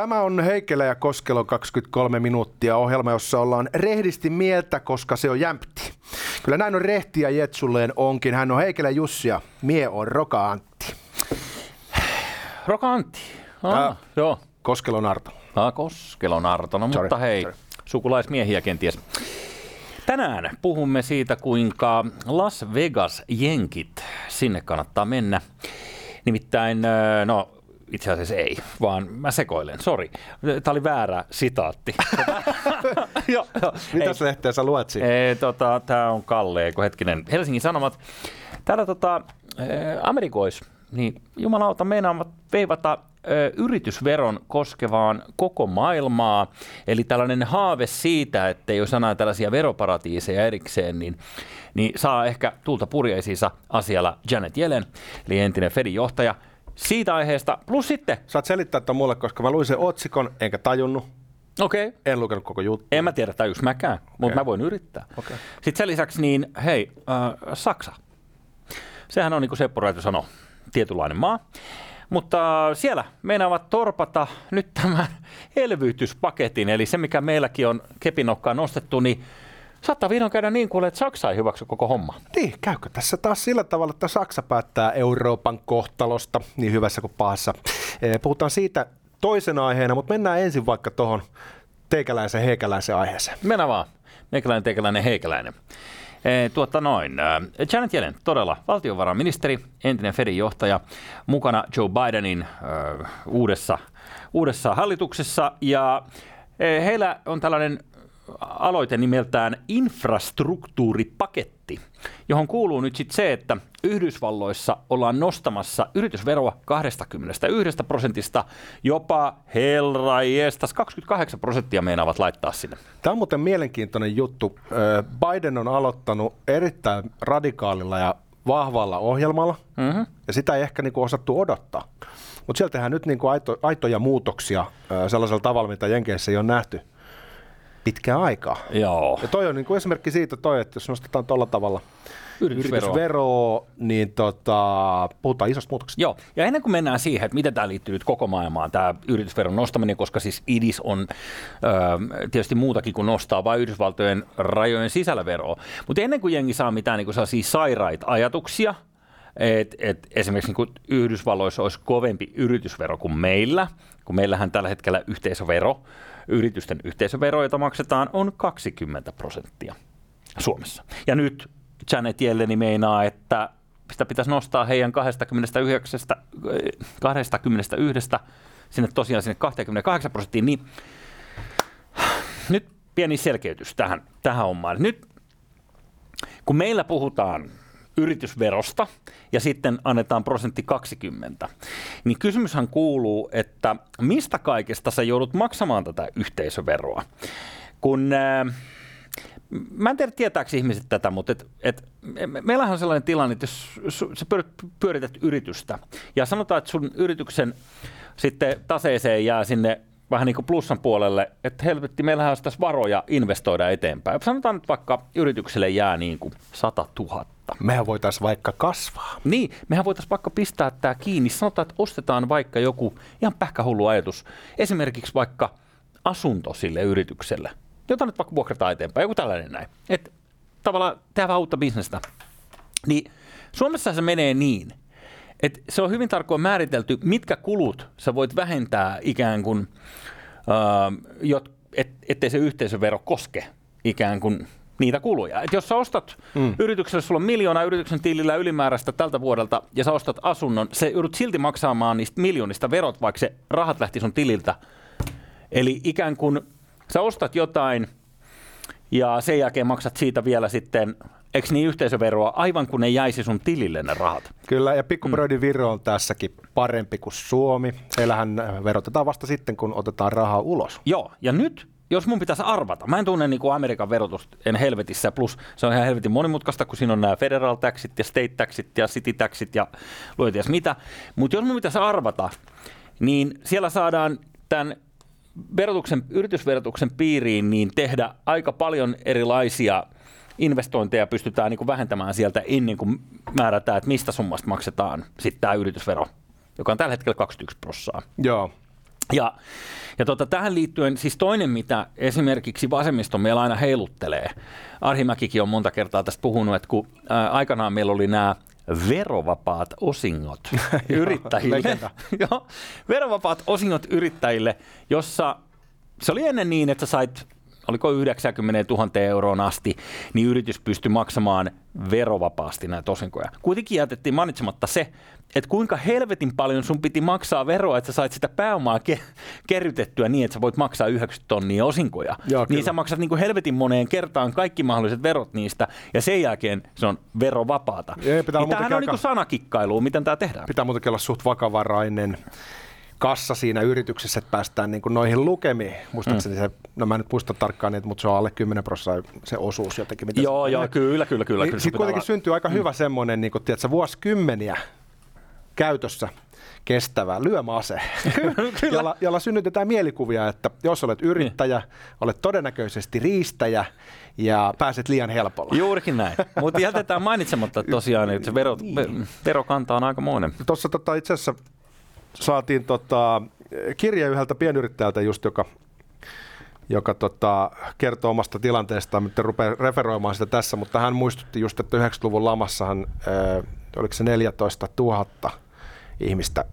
Tämä on Heikelä ja Koskelo 23 minuuttia ohjelma, jossa ollaan rehdisti mieltä, koska se on jämpti. Kyllä näin on rehtiä Jetsulleen onkin. Hän on Heikelä Jussi ja mie on Roka Antti. Roka Antti. Ah, joo. Koskelon Arto. Ah, Koskelon Arto. No, Sorry, mutta hei, sorry. sukulaismiehiä kenties. Tänään puhumme siitä, kuinka Las Vegas-jenkit, sinne kannattaa mennä. Nimittäin, no itse asiassa ei, vaan mä sekoilen, sori. Tämä oli väärä sitaatti. Joo, joo. Mitäs lehteä sä luet siinä? Ei, tota, tämä on Kalle, kun hetkinen. Helsingin Sanomat. Täällä tota, eh, Amerikois, niin jumalauta meinaavat veivata ö, yritysveron koskevaan koko maailmaa. Eli tällainen haave siitä, että jos sanaa tällaisia veroparatiiseja erikseen, niin, niin saa ehkä tulta purjeisiinsa asialla Janet Yellen, eli entinen Fedin johtaja. Siitä aiheesta, plus sitten, Saat selittää tämän mulle, koska mä luin sen otsikon, enkä tajunnut. okei, okay, En lukenut koko juttu. En mä tiedä tajuks mäkään, mutta mä voin yrittää. Okei. Sitten sen lisäksi, niin hei, äh, Saksa. Sehän on niin kuin Seppo Raito sanoi, tietynlainen maa. Mutta siellä meinaavat torpata nyt tämän elvytyspaketin, eli se mikä meilläkin on kepinokkaan nostettu, niin saattaa vihdoin käydä niin kuule, että Saksa ei hyväksy koko homma. Niin, käykö tässä taas sillä tavalla, että Saksa päättää Euroopan kohtalosta, niin hyvässä kuin pahassa. Eh, Puhutaan siitä toisena aiheena, mutta mennään ensin vaikka tuohon teikäläisen heikäläisen aiheeseen. Mennään vaan. Meikäläinen, teikäläinen, heikäläinen. E, tuota noin. ä, Janet Yellen, todella valtiovarainministeri, entinen Fedin johtaja, mukana Joe Bidenin ö, uudessa, uudessa hallituksessa. Ja e, heillä on tällainen aloite nimeltään infrastruktuuripaketti, johon kuuluu nyt sitten se, että Yhdysvalloissa ollaan nostamassa yritysveroa 21 prosentista jopa helrajestas 28 prosenttia meinaavat laittaa sinne. Tämä on muuten mielenkiintoinen juttu. Biden on aloittanut erittäin radikaalilla ja vahvalla ohjelmalla, Mm-hmm. ja sitä ei ehkä niinku osattu odottaa. Mutta sieltä tehdään nyt niinku aito, aitoja muutoksia sellaisella tavalla, mitä Jenkeissä ei ole nähty pitkään aikaa. Joo. Ja toi on niinku esimerkki siitä, toi, että jos nostetaan tuolla tavalla Yritysveroa. yritysveroa, niin tota, puhutaan isosta muutoksesta. Joo, ja ennen kuin mennään siihen, että miten tämä liittyy nyt koko maailmaan, tämä yritysveron nostaminen, koska siis IDIS on öö, tietysti muutakin kuin nostaa vain Yhdysvaltojen rajojen sisällä veroa. Mutta ennen kuin jengi saa mitään niin sellaisia sairaita ajatuksia, että et esimerkiksi niin kuin Yhdysvalloissa olisi kovempi yritysvero kuin meillä, kun meillähän tällä hetkellä yhteisövero, yritysten yhteisövero, jota maksetaan, on 20 prosenttia Suomessa. Ja nyt Janet Yelleni meinaa, että sitä pitäisi nostaa heidän 29, eh, 21 sinne tosiaan sinne 28 prosenttiin, niin nyt pieni selkeytys tähän, tähän hommaan. Nyt kun meillä puhutaan yritysverosta ja sitten annetaan prosentti 20, niin kysymyshän kuuluu, että mistä kaikesta sä joudut maksamaan tätä yhteisöveroa? Kun äh, Mä en tiedä, tietääkö ihmiset tätä, mutta et, et, me- meillähän on sellainen tilanne, että jos sä pyörit- pyörität yritystä ja sanotaan, että sun yrityksen sitten taseeseen jää sinne vähän niin kuin plussan puolelle, että helvetti, meillähän olisi tässä varoja investoida eteenpäin. Sanotaan nyt vaikka yritykselle jää niin kuin 100 000. Mehän voitaisiin vaikka kasvaa. Niin, mehän voitaisiin vaikka pistää tämä kiinni. Sanotaan, että ostetaan vaikka joku ihan pähkähullu ajatus. Esimerkiksi vaikka asunto sille yritykselle, jota nyt vaikka vuokrataan eteenpäin, joku tällainen näin. Että tavallaan tehdään vähän uutta bisnestä. Niin Suomessa se menee niin, että se on hyvin tarkoin määritelty, mitkä kulut sä voit vähentää ikään kuin, äh, jot, et, ettei se yhteisövero koske ikään kuin niitä kuluja. Et jos sä ostat mm. yritykselle, sulla on miljoona yrityksen tilillä ylimääräistä tältä vuodelta, ja sä ostat asunnon, se joudut silti maksamaan niistä miljoonista verot, vaikka se rahat lähti sun tililtä. Eli ikään kuin sä ostat jotain, ja sen jälkeen maksat siitä vielä sitten, eikö niin yhteisöveroa, aivan kun ne jäisi sun tilille ne rahat. Kyllä, ja pikkubrödi Viro on tässäkin parempi kuin Suomi. Heillähän verotetaan vasta sitten, kun otetaan rahaa ulos. Joo, ja nyt, jos mun pitäisi arvata, mä en tunne niin kuin Amerikan verotusta en helvetissä, plus se on ihan helvetin monimutkaista, kun siinä on nämä federal taxit ja state taxit ja city taxit ja lueties mitä, mutta jos mun pitäisi arvata, niin siellä saadaan tämän verotuksen, yritysverotuksen piiriin niin tehdä aika paljon erilaisia investointeja pystytään niin kuin vähentämään sieltä ennen kuin määrätään, että mistä summasta maksetaan sitten tämä yritysvero, joka on tällä hetkellä 21 prosenttia. Joo. Ja, ja tota, tähän liittyen siis toinen, mitä esimerkiksi vasemmisto meillä aina heiluttelee, Arhimäkikin on monta kertaa tästä puhunut, että kun ää, aikanaan meillä oli nämä verovapaat osingot yrittäjille. Joo, verovapaat osingot yrittäjille, jossa se oli ennen niin, että sä sait oliko 90 000 euroon asti, niin yritys pystyi maksamaan verovapaasti näitä osinkoja. Kuitenkin jätettiin mainitsematta se, että kuinka helvetin paljon sun piti maksaa veroa, että sä sait sitä pääomaa ke- kerrytettyä niin, että sä voit maksaa 90 tonnia osinkoja. Joo, niin sä maksat niin kuin helvetin moneen kertaan kaikki mahdolliset verot niistä, ja sen jälkeen se on verovapaata. Ei, pitää niin tämähän on aika... niin kuin sanakikkailu, miten tämä tehdään. Pitää muutenkin olla suht vakavarainen kassa siinä yrityksessä, että päästään niin kuin noihin lukemiin. Muistaakseni mm. se, no mä en nyt muista tarkkaan niitä, mutta se on alle 10 prosenttia se osuus jotenkin. Mitä joo, se, joo, kyllä, kyllä, kyllä. Niin, kyllä Sitten kuitenkin olla. syntyy aika mm. hyvä semmoinen, niin kuin, tiedätkö, vuosikymmeniä käytössä kestävä lyömäase, jolla, jolla synnytetään mielikuvia, että jos olet yrittäjä, niin. olet todennäköisesti riistäjä ja pääset liian helpolla. Juurikin näin. Mutta jätetään mainitsematta tosiaan, että se vero, niin. verokanta on aika monen. Tuossa tota, itse asiassa saatiin tota, kirje yhdeltä pienyrittäjältä just, joka joka tota, kertoo omasta tilanteestaan, mutta rupeaa referoimaan sitä tässä, mutta hän muistutti just, että 90-luvun lamassahan, äh, oliko se 14 000 ihmistä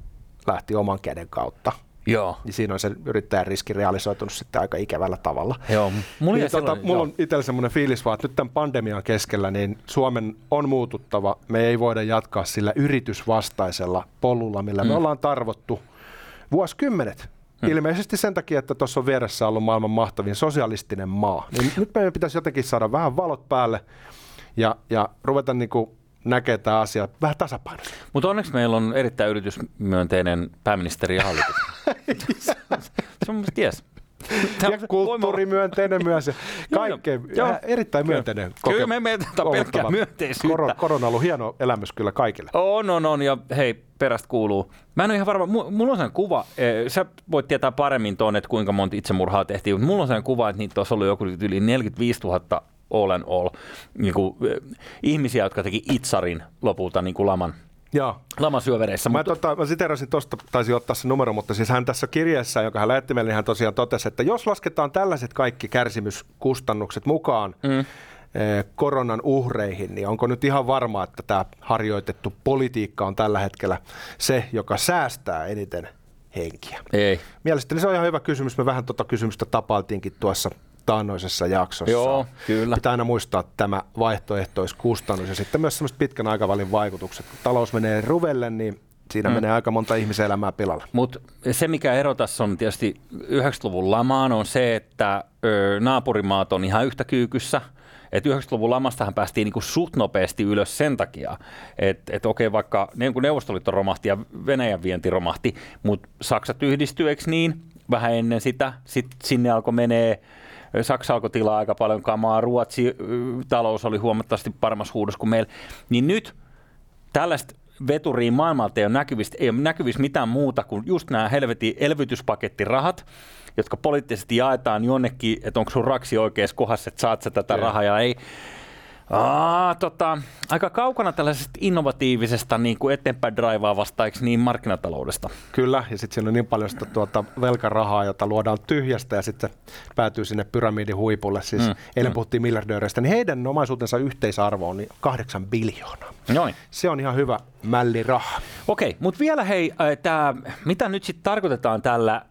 lähti oman käden kautta. Joo. Niin siinä on se yrittäjän riski realisoitunut sitten aika ikävällä tavalla. Joo. Mulla, niin, tota, mulla on itsellä semmoinen fiilis vaan, että nyt tämän pandemian keskellä niin Suomen on muututtava. Me ei voida jatkaa sillä yritysvastaisella polulla, millä mm. me ollaan tarvottu vuosikymmenet. Hmm. Ilmeisesti sen takia, että tuossa on vieressä ollut maailman mahtavin sosialistinen maa. Niin nyt meidän pitäisi jotenkin saada vähän valot päälle ja, ja ruveta niin kuin näkee tämä asia vähän tasapainossa. Mutta onneksi meillä on erittäin yritysmyönteinen pääministeri ja hallitus. se on ties. Tämä ja kulttuurimyönteinen myös. Kaikkein joo, erittäin myönteinen koke- Kyllä me meitä pelkkää myönteisyyttä. Kor- korona on ollut hieno elämys kyllä kaikille. On, on, on. Ja hei, perästä kuuluu. Mä en ole ihan varma. Mulla on sellainen kuva. Eh, sä voit tietää paremmin tuon, että kuinka monta itsemurhaa tehtiin. Mutta mulla on sellainen kuva, että niitä olisi ollut joku yli 45 000 all and all niin kuin, ihmisiä, jotka teki itsarin lopulta niin kuin laman Joo. Lamasyövereissä. Mä, mutta... tota, mä siterasin tuosta, taisin ottaa se numero, mutta siis hän tässä kirjeessä, joka hän lähetti meille, niin hän tosiaan totesi, että jos lasketaan tällaiset kaikki kärsimyskustannukset mukaan mm. eh, koronan uhreihin, niin onko nyt ihan varmaa, että tämä harjoitettu politiikka on tällä hetkellä se, joka säästää eniten henkiä? Ei. Mielestäni se on ihan hyvä kysymys. Me vähän tuota kysymystä tapailtiinkin tuossa taannoisessa jaksossa. Joo, kyllä. Pitää aina muistaa tämä vaihtoehtoiskustannus ja sitten myös semmoiset pitkän aikavälin vaikutukset. Kun talous menee ruvelle, niin siinä mm. menee aika monta ihmiselämää pilalle. Mutta se, mikä ero tässä on tietysti 90-luvun lamaan, on se, että ö, naapurimaat on ihan yhtä kyykyssä. Et 90-luvun lamastahan päästiin niinku suht nopeasti ylös sen takia, että et okei, vaikka niin kuin Neuvostoliitto romahti ja Venäjän vienti romahti, mutta Saksat yhdistyi, niin? Vähän ennen sitä, sitten sinne alkoi menee Saksa alkoi tilaa aika paljon kamaa, Ruotsi talous oli huomattavasti paremmassa huudossa kuin meillä, niin nyt tällaista veturiin maailmalta ei ole näkyvistä, ei ole näkyvissä mitään muuta kuin just nämä helvetin elvytyspakettirahat, jotka poliittisesti jaetaan jonnekin, että onko sun raksi oikeassa kohdassa, että saat sä tätä rahaa ja ei. Aa, tota, aika kaukana tällaisesta innovatiivisesta niin kuin eteenpäin draivaavasta, eikö niin, markkinataloudesta? Kyllä, ja sitten siinä on niin paljon sitä tuota velkarahaa, jota luodaan tyhjästä ja sitten päätyy sinne pyramidin huipulle. Siis mm, eilen mm. puhuttiin miljardööreistä, niin heidän omaisuutensa yhteisarvo on niin kahdeksan biljoonaa. Noin. Se on ihan hyvä mälliraha. Okei, mutta vielä hei, äh, tää, mitä nyt sitten tarkoitetaan tällä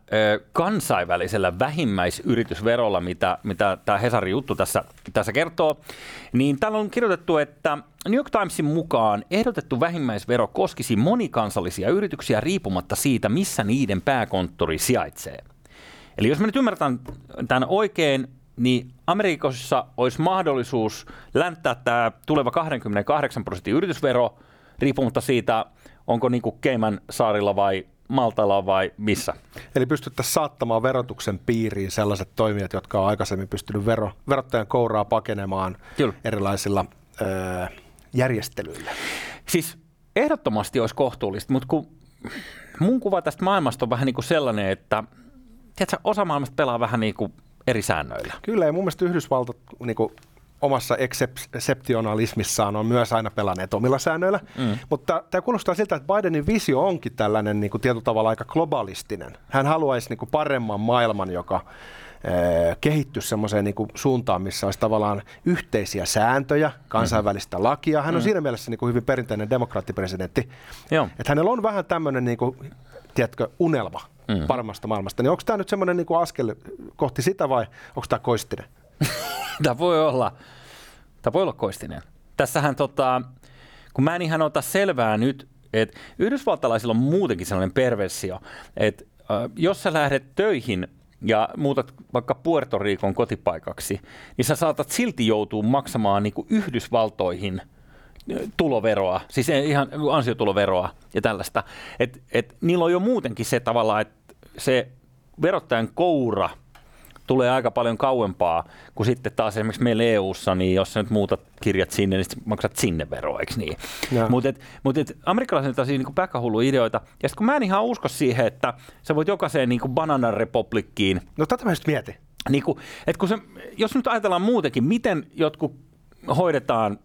kansainvälisellä vähimmäisyritysverolla, mitä, mitä tämä Hesarin juttu tässä, tässä kertoo, niin täällä on kirjoitettu, että New York Timesin mukaan ehdotettu vähimmäisvero koskisi monikansallisia yrityksiä riippumatta siitä, missä niiden pääkonttori sijaitsee. Eli jos me nyt ymmärretään tämän oikein, niin Amerikassa olisi mahdollisuus länttää tämä tuleva 28 prosentin yritysvero riippumatta siitä, onko niin Keiman saarilla vai Maltalla vai missä. Eli pystyttäisiin saattamaan verotuksen piiriin sellaiset toimijat, jotka on aikaisemmin pystynyt vero, verottajan kouraa pakenemaan Kyllä. erilaisilla ö, järjestelyillä. Siis ehdottomasti olisi kohtuullista, mutta kun mun kuva tästä maailmasta on vähän niin kuin sellainen, että tiedätkö, osa maailmasta pelaa vähän niin kuin eri säännöillä. Kyllä, ja mun mielestä Yhdysvaltat niin kuin omassa ekseptionalismissaan on myös aina pelanneet omilla säännöillä. Mm. Mutta tämä kuulostaa siltä, että Bidenin visio onkin tällainen niin kuin tietyllä tavalla aika globalistinen. Hän haluaisi niin kuin paremman maailman, joka kehittyisi semmoiseen niin kuin suuntaan, missä olisi tavallaan yhteisiä sääntöjä, kansainvälistä lakia. Hän on mm. siinä mielessä niin kuin hyvin perinteinen demokraattipresidentti. Joo. Että hänellä on vähän tämmöinen, niin kuin, tiedätkö, unelma mm. paremmasta maailmasta. Niin onko tämä nyt semmoinen niin kuin askel kohti sitä vai onko tämä koistinen? tämä voi olla. Tämä voi olla koistinen. Tässähän tota, kun mä en ihan ota selvää nyt, että yhdysvaltalaisilla on muutenkin sellainen perversio, että äh, jos sä lähdet töihin ja muutat vaikka Puerto Ricon kotipaikaksi, niin sä saatat silti joutua maksamaan niin kuin Yhdysvaltoihin tuloveroa, siis ihan ansiotuloveroa ja tällaista. Et, et niillä on jo muutenkin se tavalla, että se verottajan koura – tulee aika paljon kauempaa kuin sitten taas esimerkiksi meillä EU-ssa, niin jos sä nyt muutat kirjat sinne, niin maksat sinne veroa, eikö niin? Mutta mut amerikkalaiset on niin päkkähullu ideoita. Ja sitten kun mä en ihan usko siihen, että sä voit jokaiseen niin Banana Republikkiin. No tätä mä just mietin. Niin kuin, että kun se, jos nyt ajatellaan muutenkin, miten jotkut hoidetaan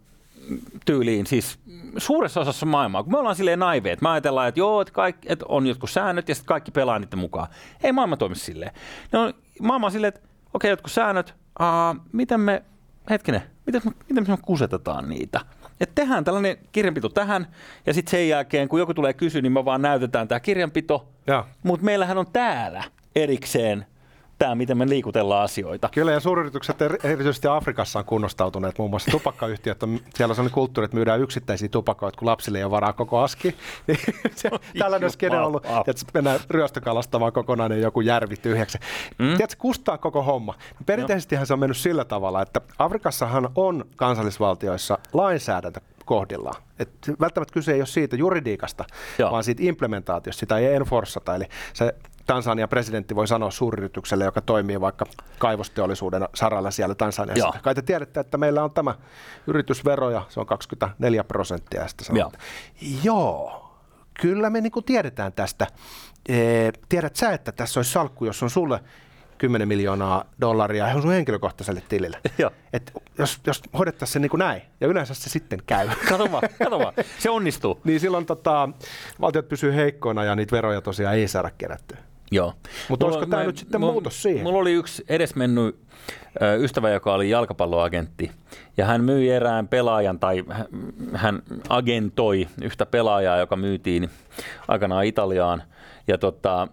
tyyliin, siis suuressa osassa maailmaa, kun me ollaan silleen naiveet, me ajatellaan, että joo, että, kaikki, että on jotkut säännöt ja sitten kaikki pelaa niiden mukaan. Ei maailma toimi silleen. No, maailma on silleen, että okei, okay, jotkut säännöt, uh, miten me, hetkinen, miten me, miten me kusetetaan niitä? Että tehdään tällainen kirjanpito tähän, ja sitten sen jälkeen, kun joku tulee kysyä, niin me vaan näytetään tämä kirjanpito. Mutta meillähän on täällä erikseen tämä, miten me liikutellaan asioita. Kyllä, ja suuryritykset erityisesti Afrikassa on kunnostautuneet. Muun muassa tupakkayhtiöt, on, siellä on sellainen kulttuuri, että myydään yksittäisiä tupakoita, kun lapsille ei ole varaa koko aski. tällainen skene on ollut, että mennään ryöstökalastamaan kokonainen joku järvi tyhjäksi. Mm. Tiedätkö, kustaa koko homma. Perinteisestihän se on mennyt sillä tavalla, että Afrikassahan on kansallisvaltioissa lainsäädäntö kohdillaan. Et välttämättä kyse ei ole siitä juridiikasta, Joo. vaan siitä implementaatiosta, sitä ei enforcata. Eli se Tansanian presidentti voi sanoa suuryritykselle, joka toimii vaikka kaivosteollisuuden saralla siellä Tansaniassa. Joo. Kai te tiedätte, että meillä on tämä yritysvero ja se on 24 prosenttia. Ja Joo. joo, kyllä me niin tiedetään tästä. E, tiedät sä, että tässä olisi salkku, jos on sulle 10 miljoonaa dollaria ihan sun henkilökohtaiselle tilille. Et jos, jos hoidettaisiin se niin kuin näin, ja yleensä se sitten käy. Kato vaan, kato vaan. se onnistuu. niin silloin tota, valtiot pysyy heikkoina ja niitä veroja tosiaan ei saada kerättyä. Joo. Mutta olisiko tämä nyt sitten mulla, muutos siihen? Mulla oli yksi edesmennyt ystävä, joka oli jalkapalloagentti, ja hän myi erään pelaajan, tai hän agentoi yhtä pelaajaa, joka myytiin aikanaan Italiaan, ja tota,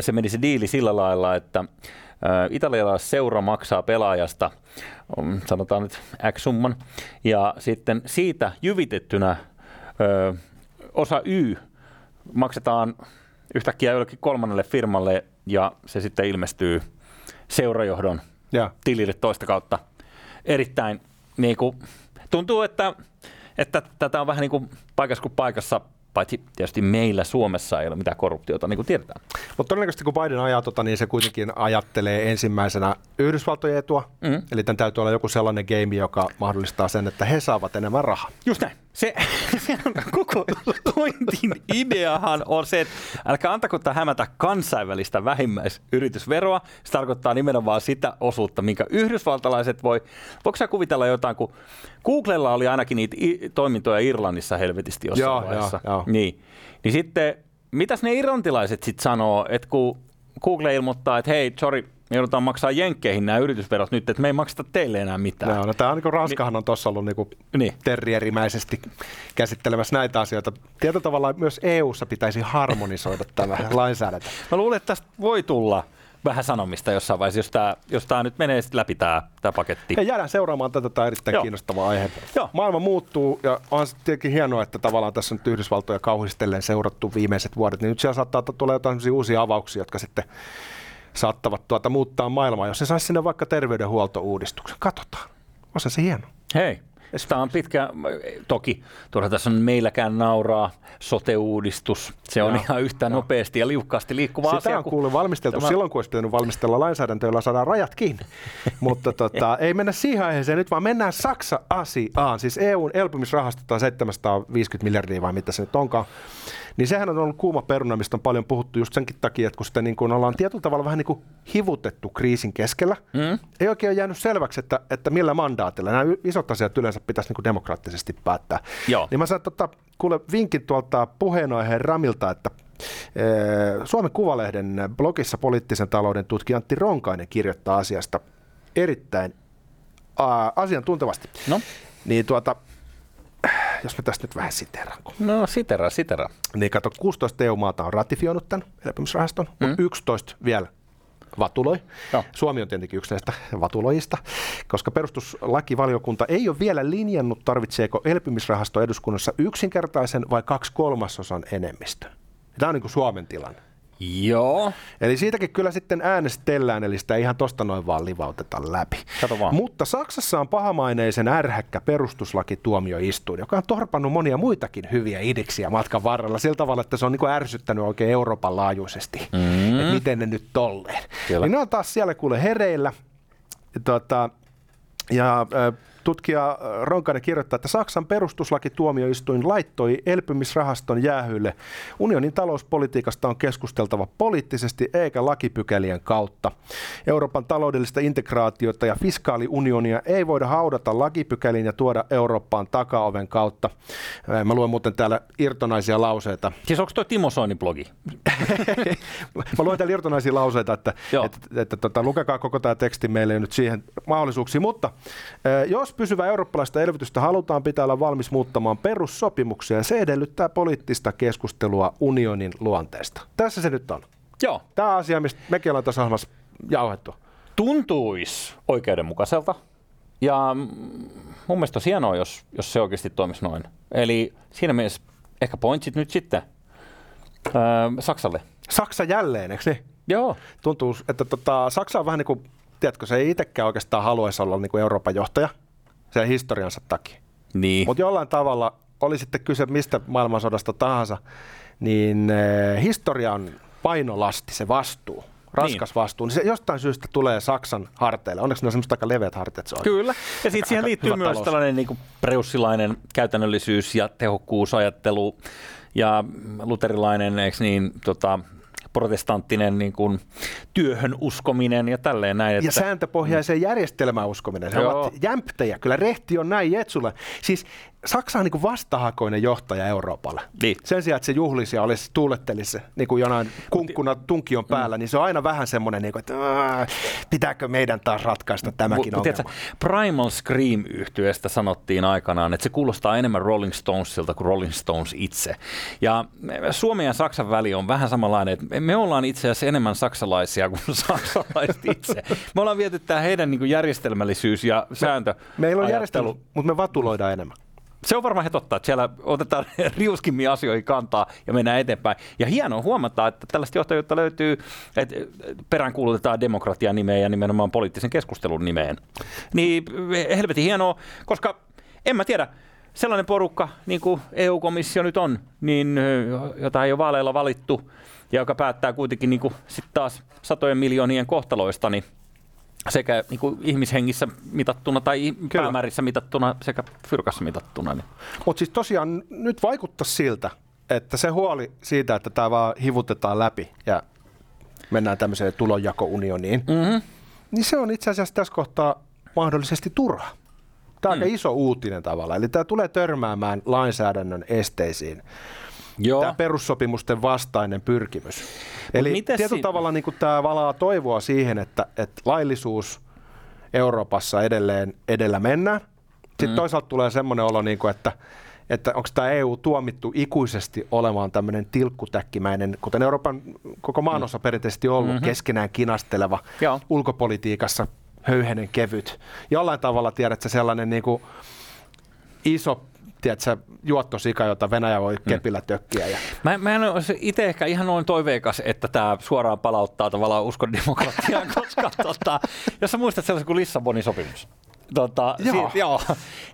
se meni se diili sillä lailla, että italialais seura maksaa pelaajasta, mm, sanotaan nyt X-summan, ja sitten siitä jyvitettynä ö, osa Y maksetaan yhtäkkiä jollekin kolmannelle firmalle ja se sitten ilmestyy seurajohdon ja. tilille toista kautta. Erittäin niin kuin, tuntuu, että, että tätä on vähän niin kuin paikassa kuin paikassa paitsi tietysti meillä Suomessa ei ole mitään korruptiota, niin kuin tiedetään. Mutta todennäköisesti kun Biden ajaa tota, niin se kuitenkin ajattelee ensimmäisenä Yhdysvaltojen etua, mm. eli tämän täytyy olla joku sellainen game, joka mahdollistaa sen, että he saavat enemmän rahaa. Just näin. Se, se on koko pointin ideahan on se, että älkää antako tämä hämätä kansainvälistä vähimmäisyritysveroa. Se tarkoittaa nimenomaan sitä osuutta, minkä yhdysvaltalaiset voi. Voiko sä kuvitella jotain, kun Googlella oli ainakin niitä toimintoja Irlannissa helvetisti jossain joo, vaiheessa. Joo, joo. Niin. niin sitten, mitäs ne irlantilaiset sitten sanoo, että kun Google ilmoittaa, että hei, sorry, me joudutaan maksaa jenkkeihin nämä yritysverot nyt, että me ei makseta teille enää mitään. Joo, no tämä on niin Ranskahan on tuossa ollut niin niin. terrierimäisesti käsittelemässä näitä asioita. Tietyllä tavalla myös EU-ssa pitäisi harmonisoida tämä lainsäädäntö. Mä luulen, että tästä voi tulla vähän sanomista jossain vaiheessa, jos tämä, jos tämä nyt menee läpi tämä, tämä paketti. Ja jäädään seuraamaan tätä, tämä erittäin Joo. kiinnostava aihe. Joo. Maailma muuttuu ja on tietenkin hienoa, että tavallaan tässä on nyt Yhdysvaltoja kauhistellen seurattu viimeiset vuodet, niin nyt siellä saattaa tulla jotain uusia avauksia, jotka sitten saattavat tuota muuttaa maailmaa, jos se saisi sinne vaikka terveydenhuoltouudistuksen. Katsotaan. On se hieno. Hei, Tämä on pitkä, toki turha tässä on meilläkään nauraa, sote-uudistus, se on Joo. ihan yhtä Joo. nopeasti ja liukkaasti liikkuva Sitä asia. on kuullut valmisteltu tämä... silloin, kun olisi pitänyt valmistella lainsäädäntöä, jolla saadaan rajat kiinni. Mutta tota, ei mennä siihen aiheeseen nyt, vaan mennään Saksa-asiaan, siis EUn elpymisrahasto tai 750 miljardia vai mitä se nyt onkaan. Niin sehän on ollut kuuma peruna, mistä on paljon puhuttu just senkin takia, että kun sitä niin kuin ollaan tietyllä tavalla vähän niin kuin hivutettu kriisin keskellä, mm. ei oikein ole jäänyt selväksi, että, että millä mandaatilla. Nämä isot asiat yleensä pitäisi niin demokraattisesti päättää. Joo. Niin mä saan tota, kuule vinkin tuolta puheenaiheen Ramilta, että Suomen Kuvalehden blogissa poliittisen talouden tutkija Antti Ronkainen kirjoittaa asiasta erittäin ää, asiantuntevasti. No. Niin tuota, jos mä tästä nyt vähän siteran. No sitera, sitera. Niin kato, 16 EU-maata on ratifioinut tämän elpymisrahaston, mm. mutta 11 vielä vatuloi. Joo. Suomi on tietenkin yksi näistä vatuloista, koska perustuslakivaliokunta ei ole vielä linjannut, tarvitseeko elpymisrahasto eduskunnassa yksinkertaisen vai kaksi kolmasosan enemmistö. Tämä on niin kuin Suomen tilanne. Joo. Eli siitäkin kyllä sitten äänestellään, eli sitä ihan tosta noin vaan livauteta läpi. Kato vaan. Mutta Saksassa on pahamaineisen ärhäkkä perustuslakituomioistuin, joka on torpannut monia muitakin hyviä idiksiä matkan varrella sillä tavalla, että se on niin kuin ärsyttänyt oikein Euroopan laajuisesti, mm. että miten ne nyt tolleen. Kyllä. Niin ne on taas siellä kuule hereillä. Tota, ja äh, Tutkija äh, Ronkainen kirjoittaa, että Saksan perustuslakituomioistuin laittoi elpymisrahaston jäähylle. Unionin talouspolitiikasta on keskusteltava poliittisesti eikä lakipykälien kautta. Euroopan taloudellista integraatiota ja fiskaaliunionia ei voida haudata lakipykäliin ja tuoda Eurooppaan takaoven kautta. Äh, mä luen muuten täällä irtonaisia lauseita. Siis onko tuo Timo Soinin blogi? Mä luen täällä irtonaisia lauseita, että, että, että, että tota, lukekaa koko tämä teksti meille nyt siihen mahdollisuuksia. Mutta äh, jos jos pysyvä eurooppalaista elvytystä halutaan, pitää olla valmis muuttamaan perussopimuksia ja se edellyttää poliittista keskustelua unionin luonteesta. Tässä se nyt on. Joo. Tämä asia, mistä mekin ollaan tässä ohjelmassa jauhettu. Tuntuisi oikeudenmukaiselta ja mun mielestä on hienoa, jos, jos se oikeasti toimisi noin. Eli siinä mielessä ehkä pointsit nyt sitten öö, Saksalle. Saksa jälleen, eikö niin? Joo. Tuntuu, että tota, Saksa on vähän niin kuin, tiedätkö, se ei itsekään oikeastaan haluaisi olla niin kuin Euroopan johtaja sen historiansa takia. Niin. Mutta jollain tavalla, oli sitten kyse mistä maailmansodasta tahansa, niin eh, historia on painolasti, se vastuu raskas niin. vastuu, niin se jostain syystä tulee Saksan harteille. Onneksi ne on semmoista aika leveät harteet. Se on Kyllä, ja sitten siihen liittyy myös talous. tällainen niin preussilainen käytännöllisyys ja tehokkuusajattelu ja luterilainen, eikö niin, tota, protestanttinen niin kuin, työhön uskominen ja tälleen näin. Että... Ja sääntöpohjaiseen mm. järjestelmään uskominen. He Joo. ovat jämptejä. Kyllä rehti on näin Jetsulle. Siis Saksa on niin vastahakoinen johtaja Euroopalle. Niin. Sen sijaan, että se juhlisi ja olisi tuulettelisi niin kuin jonain kunkkuna tunkion päällä, mm. niin se on aina vähän semmoinen, niin kuin, että pitääkö meidän taas ratkaista tämäkin ongelma. Tiedätkö, Primal scream yhtyeestä sanottiin aikanaan, että se kuulostaa enemmän Rolling Stonesilta kuin Rolling Stones itse. Ja Suomen ja Saksan väli on vähän samanlainen, että me ollaan itse asiassa enemmän saksalaisia kuin saksalaiset itse. Me ollaan viety tämä heidän niin järjestelmällisyys ja sääntö. Me, meillä on järjestelmä, mutta me vatuloidaan enemmän. Se on varmaan totta, että siellä otetaan riuskimmin asioihin kantaa ja mennään eteenpäin. Ja hienoa huomata, että tällaista johtajuutta löytyy, että peräänkuulutetaan demokratian nimeen ja nimenomaan poliittisen keskustelun nimeen. Niin helvetin hienoa, koska en mä tiedä, sellainen porukka, niin kuin EU-komissio nyt on, niin, jota ei ole vaaleilla valittu, ja joka päättää kuitenkin niin kuin, taas satojen miljoonien kohtaloista, niin sekä niin kuin ihmishengissä mitattuna tai Kyllä. päämäärissä mitattuna sekä fyrkassa mitattuna. Niin. Mutta siis tosiaan nyt vaikuttaa siltä, että se huoli siitä, että tämä vaan hivutetaan läpi ja mennään tämmöiseen tulonjakounioniin, mm-hmm. niin se on itse asiassa tässä kohtaa mahdollisesti turha. Tämä on mm. aika iso uutinen tavalla. Eli tämä tulee törmäämään lainsäädännön esteisiin. Joo. Tämä perussopimusten vastainen pyrkimys. Eli tietyllä si- tavalla niin tämä valaa toivoa siihen, että, että laillisuus Euroopassa edelleen edellä mennään. Sitten mm. toisaalta tulee semmoinen olo, niin kuin, että, että onko tämä EU tuomittu ikuisesti olemaan tämmöinen tilkkutäkkimäinen, kuten Euroopan koko maanosa mm. perinteisesti ollut, mm-hmm. keskenään kinasteleva, Joo. ulkopolitiikassa höyhenen kevyt. Jollain tavalla tiedät sellainen niin kuin iso tiedätkö, juottosika, jota Venäjä voi mm. kepillä tökkiä. Ja... Mä, mä en ole itse ehkä ihan noin toiveikas, että tämä suoraan palauttaa tavallaan uskon demokratiaan, koska tota, jos sä muistat sellaisen kuin Lissabonin sopimus, Tota, Joo. Siitä, joo.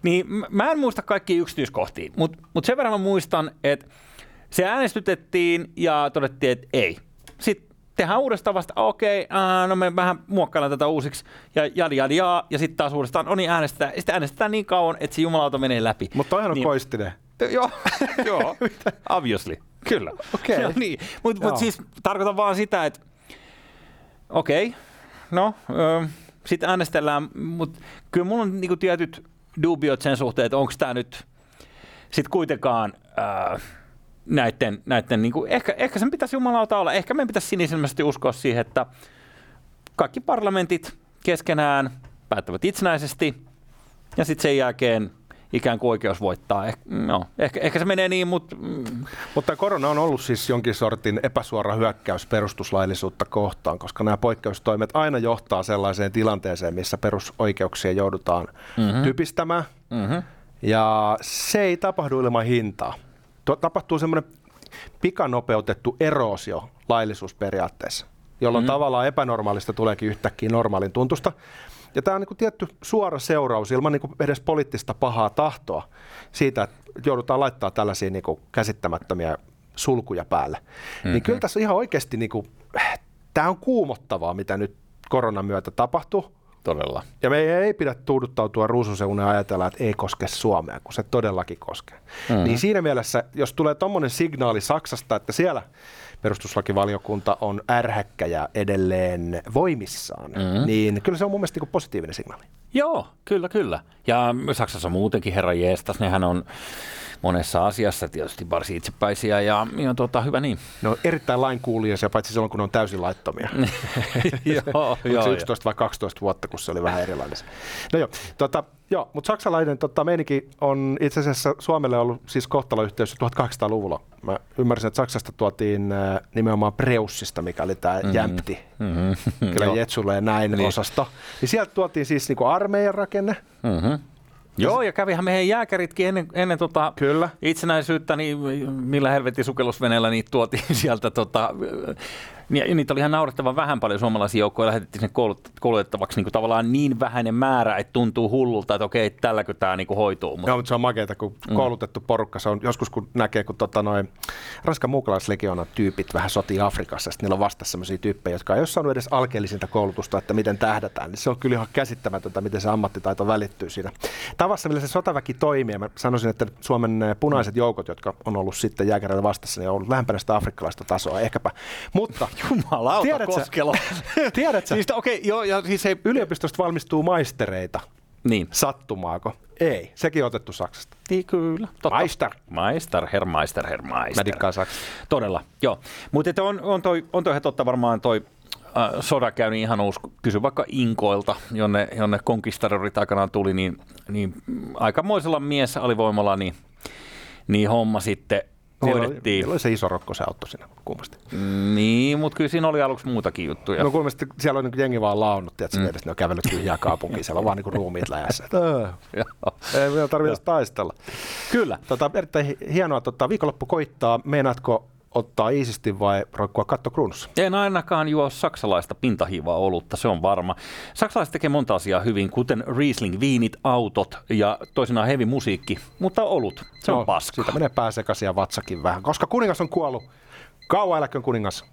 Niin mä en muista kaikki yksityiskohtia, mutta mut sen verran mä muistan, että se äänestytettiin ja todettiin, että ei. Sitten tehdään uudestaan vasta, okei, okay, no me vähän muokkaillaan tätä uusiksi, ja jadi jadi jaa, ja sitten taas uudestaan, no niin äänestetään, ja sitten äänestetään niin kauan, että se jumalauta menee läpi. Mutta toihan on Niin. koistinen. Joo, joo, obviously, kyllä. Okei. Joo, niin. Mutta mut siis tarkoitan vaan sitä, että okei, no, ö, sitten äänestellään, mutta kyllä mulla on niinku tietyt dubiot sen suhteen, että onko tämä nyt sitten kuitenkaan ää, näiden, näiden niinku, ehkä, ehkä sen pitäisi jumalauta olla, ehkä meidän pitäisi sinisilmäisesti uskoa siihen, että kaikki parlamentit keskenään päättävät itsenäisesti ja sitten sen jälkeen ikään kuin oikeus voittaa. Eh, no, ehkä, ehkä se menee niin, mutta mm, Mutta korona on ollut siis jonkin sortin epäsuora hyökkäys perustuslaillisuutta kohtaan, koska nämä poikkeustoimet aina johtaa sellaiseen tilanteeseen, missä perusoikeuksia joudutaan mm-hmm. typistämään. mm-hmm. Ja se ei tapahdu ilman hintaa. Tapahtuu semmoinen pikanopeutettu eroosio laillisuusperiaatteessa, jolloin mm-hmm. tavallaan epänormaalista tuleekin yhtäkkiä normaalin tuntusta. Ja tämä on niin niin suora seuraus ilman niin edes poliittista pahaa tahtoa siitä, että joudutaan laittaa tällaisia niin käsittämättömiä sulkuja päälle. Mm-hmm. Niin kyllä tässä ihan oikeasti, niin kuin, tämä on kuumottavaa, mitä nyt koronan myötä tapahtuu. Todella. Ja meidän ei pidä tuuduttautua ruususeuneen ja ajatella, että ei koske Suomea, kun se todellakin koskee. Mm-hmm. Niin siinä mielessä, jos tulee tuommoinen signaali Saksasta, että siellä perustuslakivaliokunta on ärhäkkä ja edelleen voimissaan, mm-hmm. niin kyllä se on mun mielestä niin positiivinen signaali. Joo, kyllä, kyllä. Ja Saksassa muutenkin, herra jeestas, nehän on monessa asiassa tietysti varsin itsepäisiä ja, ja tota, hyvä niin. Ne on erittäin lainkuulijaisia, paitsi silloin, kun ne on täysin laittomia. joo, Oliko se joo, 11 vai 12 vuotta, kun se oli vähän erilainen. No joo, tota, joo mutta saksalainen tota, meininki on itse asiassa Suomelle ollut siis kohtaloyhteys jo 1800-luvulla. Mä ymmärsin, että Saksasta tuotiin äh, nimenomaan Preussista, mikä oli tämä mm-hmm. jämpti, mm-hmm. kyllä Jetsulle ja näin niin. osasto. Niin sieltä tuotiin siis niinku armeijan rakenne. Mm-hmm. Joo, ja kävihän meidän jääkäritkin ennen, ennen tota Kyllä. itsenäisyyttä, niin millä helvetin sukellusveneellä niitä tuotiin sieltä. Tota, ja niitä oli ihan naurettavan vähän paljon suomalaisia joukkoja, lähetettiin sinne koulut, koulutettavaksi niin tavallaan niin vähäinen määrä, että tuntuu hullulta, että okei, tälläkö tämä niin kuin hoituu. Mutta Joo, mutta se on makeeta, kun koulutettu porukka, se on joskus kun näkee, kun tota noin Ranskan muukalaislegioona tyypit vähän sotii Afrikassa, sitten niillä on vasta sellaisia tyyppejä, jotka ei ole saanut edes alkeellisinta koulutusta, että miten tähdätään, niin se on kyllä ihan käsittämätöntä, miten se ammattitaito välittyy siinä. Tavassa, millä se sotaväki toimii, mä sanoisin, että Suomen eh, punaiset joukot, jotka on ollut sitten jääkäreillä vastassa, niin on ollut lähempänä sitä afrikkalaista tasoa, ehkäpä. Mutta Jumalauta Tiedätkö- koskelo. tiedätkö, siis, okei, okay, joo, ja siis ei, yliopistosta valmistuu maistereita. niin. Sattumaako? Ei. Sekin on otettu Saksasta. Niin kyllä. Totta. Meister. Meister, herr Meister, herr Mä Meister. dikkaan Saksasta. Todella, joo. Mutta on, on, toi, on toi totta varmaan toi äh, sodakäynnin ihan uusi. Kysy vaikka Inkoilta, jonne, jonne konkistadorit aikanaan tuli, niin, niin aikamoisella mies alivoimalla, niin, niin homma sitten hoidettiin. Siellä oli se iso rokko se auto siinä kummasti. Niin, mutta kyllä siinä oli aluksi muutakin juttuja. No kummasti siellä on niin jengi vaan launut, että mm. ne on kävellyt tyhjää kaupunkiin, siellä on vaan niin ruumiit läjässä. Joo. ei vielä tarvitse taistella. Kyllä. Tota, erittäin hi- hienoa, tota, viikonloppu koittaa. Meinaatko ottaa iisisti vai roikkua katto kruunussa? En ainakaan juo saksalaista pintahiivaa olutta, se on varma. Saksalaiset tekee monta asiaa hyvin, kuten Riesling, viinit, autot ja toisinaan heavy musiikki, mutta olut, se on paska. Siitä menee pää sekaisin ja vatsakin vähän, koska kuningas on kuollut. Kauan eläköön kuningas.